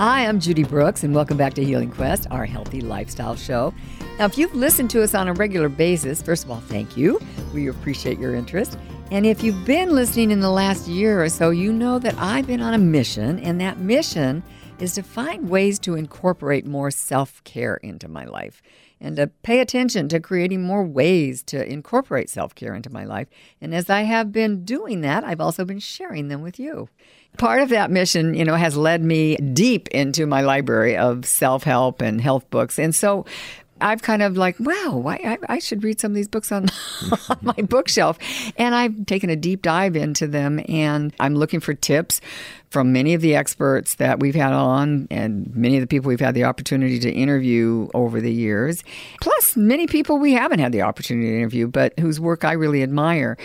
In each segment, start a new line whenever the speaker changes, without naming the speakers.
Hi, I'm Judy Brooks, and welcome back to Healing Quest, our healthy lifestyle show. Now, if you've listened to us on a regular basis, first of all, thank you. We appreciate your interest. And if you've been listening in the last year or so, you know that I've been on a mission, and that mission is to find ways to incorporate more self care into my life and to pay attention to creating more ways to incorporate self care into my life. And as I have been doing that, I've also been sharing them with you. Part of that mission, you know, has led me deep into my library of self help and health books. And so I've kind of like, wow, I, I should read some of these books on, on, my bookshelf. And I've taken a deep dive into them and I'm looking for tips from many of the experts that we've had on and many of the people we've had the opportunity to interview over the years, plus many people we haven't had the opportunity to interview, but whose work I really admire.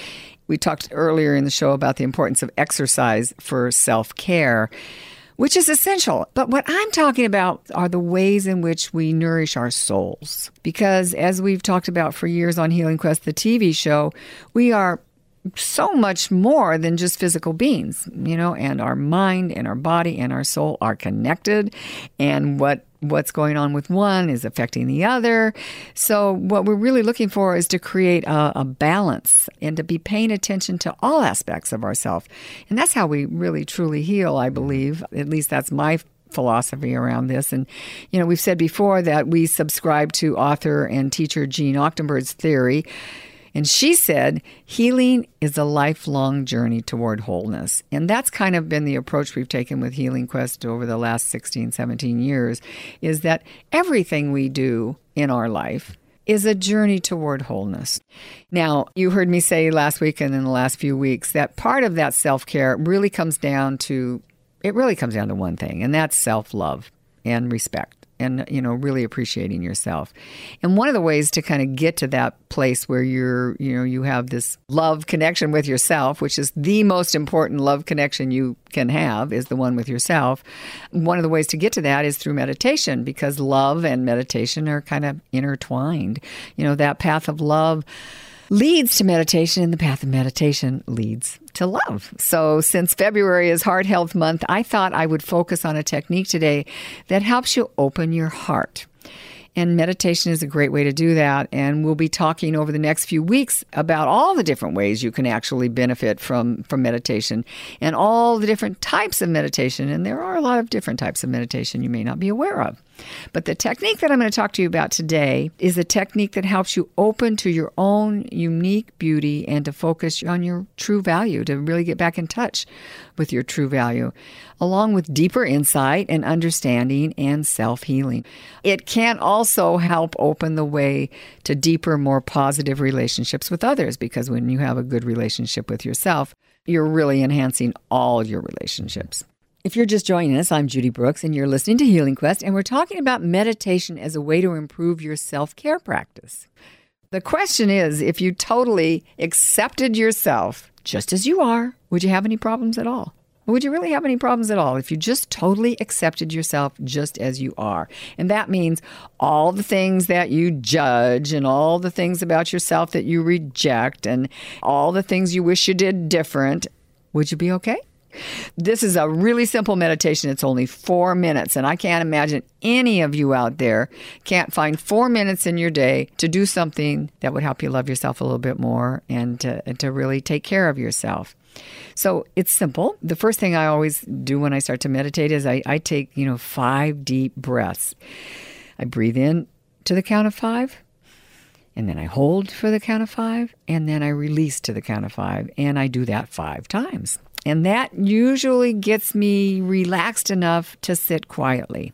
We talked earlier in the show about the importance of exercise for self care which is essential. But what I'm talking about are the ways in which we nourish our souls. Because as we've talked about for years on Healing Quest, the TV show, we are so much more than just physical beings, you know, and our mind and our body and our soul are connected. And what what's going on with one is affecting the other. So, what we're really looking for is to create a, a balance and to be paying attention to all aspects of ourselves. And that's how we really truly heal, I believe. At least that's my philosophy around this. And, you know, we've said before that we subscribe to author and teacher Jeanne Achterberg's theory and she said, healing is a lifelong journey toward wholeness. And that's kind of been the approach we've taken with Healing Quest over the last 16, 17 years is that everything we do in our life is a journey toward wholeness. Now, you heard me say last week and in the last few weeks that part of that self care really comes down to, it really comes down to one thing, and that's self love and respect and you know really appreciating yourself. And one of the ways to kind of get to that place where you're you know you have this love connection with yourself which is the most important love connection you can have is the one with yourself. One of the ways to get to that is through meditation because love and meditation are kind of intertwined. You know that path of love leads to meditation, and the path of meditation leads to love. So, since February is Heart Health Month, I thought I would focus on a technique today that helps you open your heart. And meditation is a great way to do that. And we'll be talking over the next few weeks about all the different ways you can actually benefit from, from meditation and all the different types of meditation. And there are a lot of different types of meditation you may not be aware of. But the technique that I'm going to talk to you about today is a technique that helps you open to your own unique beauty and to focus on your true value, to really get back in touch with your true value, along with deeper insight and understanding and self healing. It can also help open the way to deeper, more positive relationships with others because when you have a good relationship with yourself, you're really enhancing all your relationships. If you're just joining us, I'm Judy Brooks, and you're listening to Healing Quest, and we're talking about meditation as a way to improve your self care practice. The question is if you totally accepted yourself just as you are, would you have any problems at all? Would you really have any problems at all if you just totally accepted yourself just as you are? And that means all the things that you judge and all the things about yourself that you reject and all the things you wish you did different. Would you be okay? This is a really simple meditation. It's only four minutes. And I can't imagine any of you out there can't find four minutes in your day to do something that would help you love yourself a little bit more and to, and to really take care of yourself. So it's simple. The first thing I always do when I start to meditate is I, I take, you know, five deep breaths. I breathe in to the count of five and then I hold for the count of five, and then I release to the count of five, and I do that five times. And that usually gets me relaxed enough to sit quietly.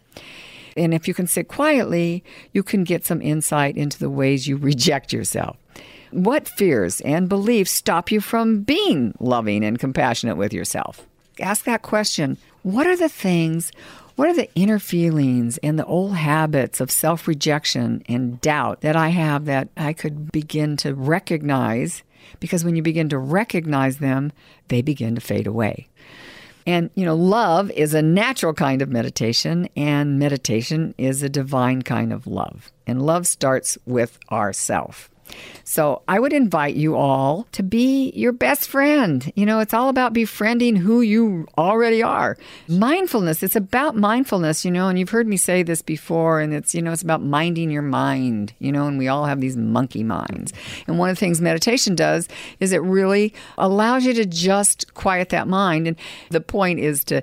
And if you can sit quietly, you can get some insight into the ways you reject yourself. What fears and beliefs stop you from being loving and compassionate with yourself? Ask that question. What are the things, what are the inner feelings and the old habits of self rejection and doubt that I have that I could begin to recognize because when you begin to recognize them, they begin to fade away. And, you know, love is a natural kind of meditation, and meditation is a divine kind of love. And love starts with ourself. So I would invite you all to be your best friend. You know, it's all about befriending who you already are. Mindfulness, it's about mindfulness, you know, and you've heard me say this before, and it's, you know, it's about minding your mind, you know, and we all have these monkey minds. And one of the things meditation does is it really allows you to just quiet that mind. And the point is to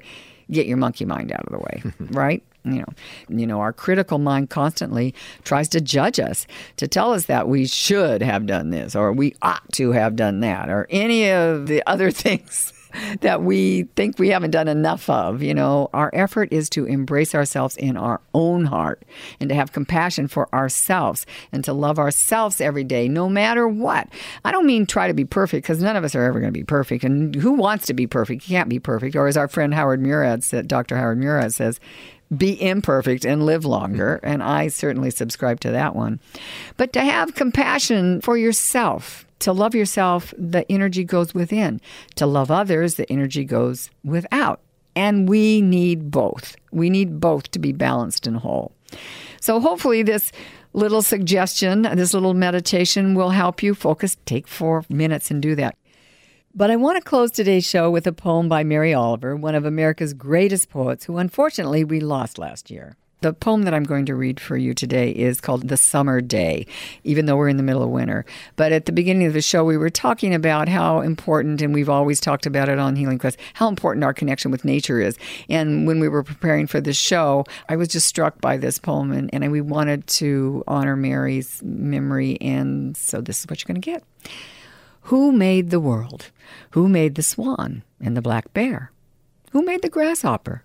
get your monkey mind out of the way, right? You know you know our critical mind constantly tries to judge us to tell us that we should have done this or we ought to have done that or any of the other things that we think we haven't done enough of. You know, our effort is to embrace ourselves in our own heart and to have compassion for ourselves and to love ourselves every day, no matter what. I don't mean try to be perfect because none of us are ever going to be perfect. And who wants to be perfect? You can't be perfect. Or as our friend Howard Murad said, Dr. Howard Murad says, be imperfect and live longer. Mm-hmm. And I certainly subscribe to that one. But to have compassion for yourself, to love yourself, the energy goes within. To love others, the energy goes without. And we need both. We need both to be balanced and whole. So hopefully, this little suggestion, this little meditation will help you focus. Take four minutes and do that. But I want to close today's show with a poem by Mary Oliver, one of America's greatest poets, who unfortunately we lost last year. The poem that I'm going to read for you today is called The Summer Day, even though we're in the middle of winter. But at the beginning of the show, we were talking about how important, and we've always talked about it on Healing Quest, how important our connection with nature is. And when we were preparing for this show, I was just struck by this poem, and, and we wanted to honor Mary's memory. And so this is what you're going to get. Who made the world? Who made the swan and the black bear? Who made the grasshopper?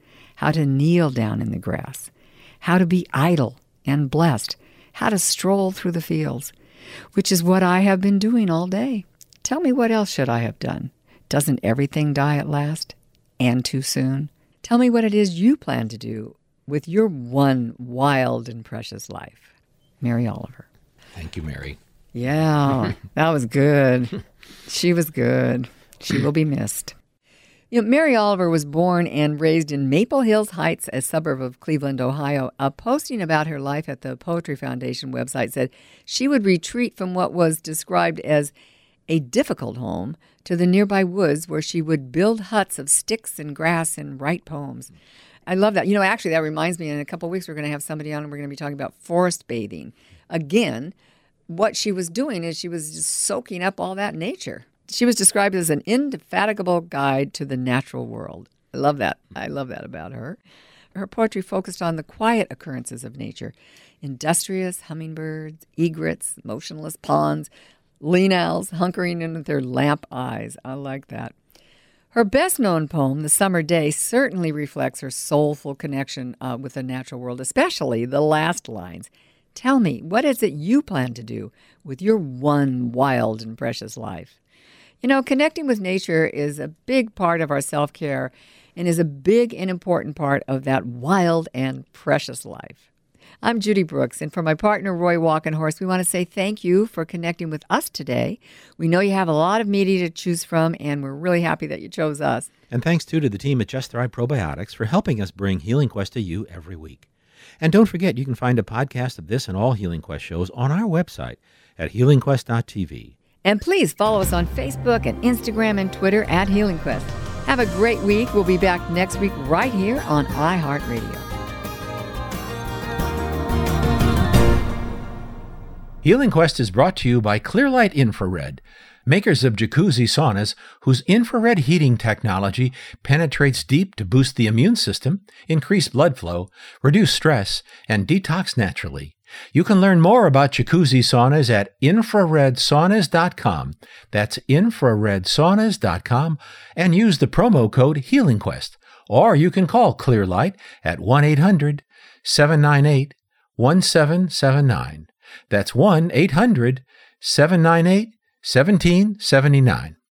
how to kneel down in the grass, how to be idle and blessed, how to stroll through the fields, which is what I have been doing all day. Tell me what else should I have done? Doesn't everything die at last? And too soon? Tell me what it is you plan to do with your one wild and precious life. Mary Oliver.
Thank you, Mary.
Yeah, that was good. She was good. She will be missed. You know, Mary Oliver was born and raised in Maple Hills Heights, a suburb of Cleveland, Ohio. A posting about her life at the Poetry Foundation website said she would retreat from what was described as a difficult home to the nearby woods where she would build huts of sticks and grass and write poems. I love that. You know, actually, that reminds me, in a couple weeks, we're going to have somebody on and we're going to be talking about forest bathing. Again, what she was doing is she was just soaking up all that nature she was described as an indefatigable guide to the natural world. I love that. I love that about her. Her poetry focused on the quiet occurrences of nature industrious hummingbirds, egrets, motionless ponds, lean owls hunkering in their lamp eyes. I like that. Her best known poem, The Summer Day, certainly reflects her soulful connection uh, with the natural world, especially the last lines. Tell me, what is it you plan to do with your one wild and precious life? You know, connecting with nature is a big part of our self care and is a big and important part of that wild and precious life. I'm Judy Brooks, and for my partner Roy Walkenhorst, we want to say thank you for connecting with us today. We know you have a lot of media to choose from, and we're really happy that you chose us.
And thanks too to the team at Just Thrive Probiotics for helping us bring Healing Quest to you every week. And don't forget, you can find a podcast of this and all Healing Quest shows on our website at healingquest.tv.
And please follow us on Facebook and Instagram and Twitter at Healing Quest. Have a great week. We'll be back next week right here on iHeartRadio.
Healing Quest is brought to you by Clearlight Infrared, makers of jacuzzi saunas whose infrared heating technology penetrates deep to boost the immune system, increase blood flow, reduce stress, and detox naturally. You can learn more about jacuzzi saunas at infraredsaunas.com. That's infraredsaunas.com and use the promo code HealingQuest. Or you can call Clearlight at 1 800 798 1779. That's 1 800 798 1779.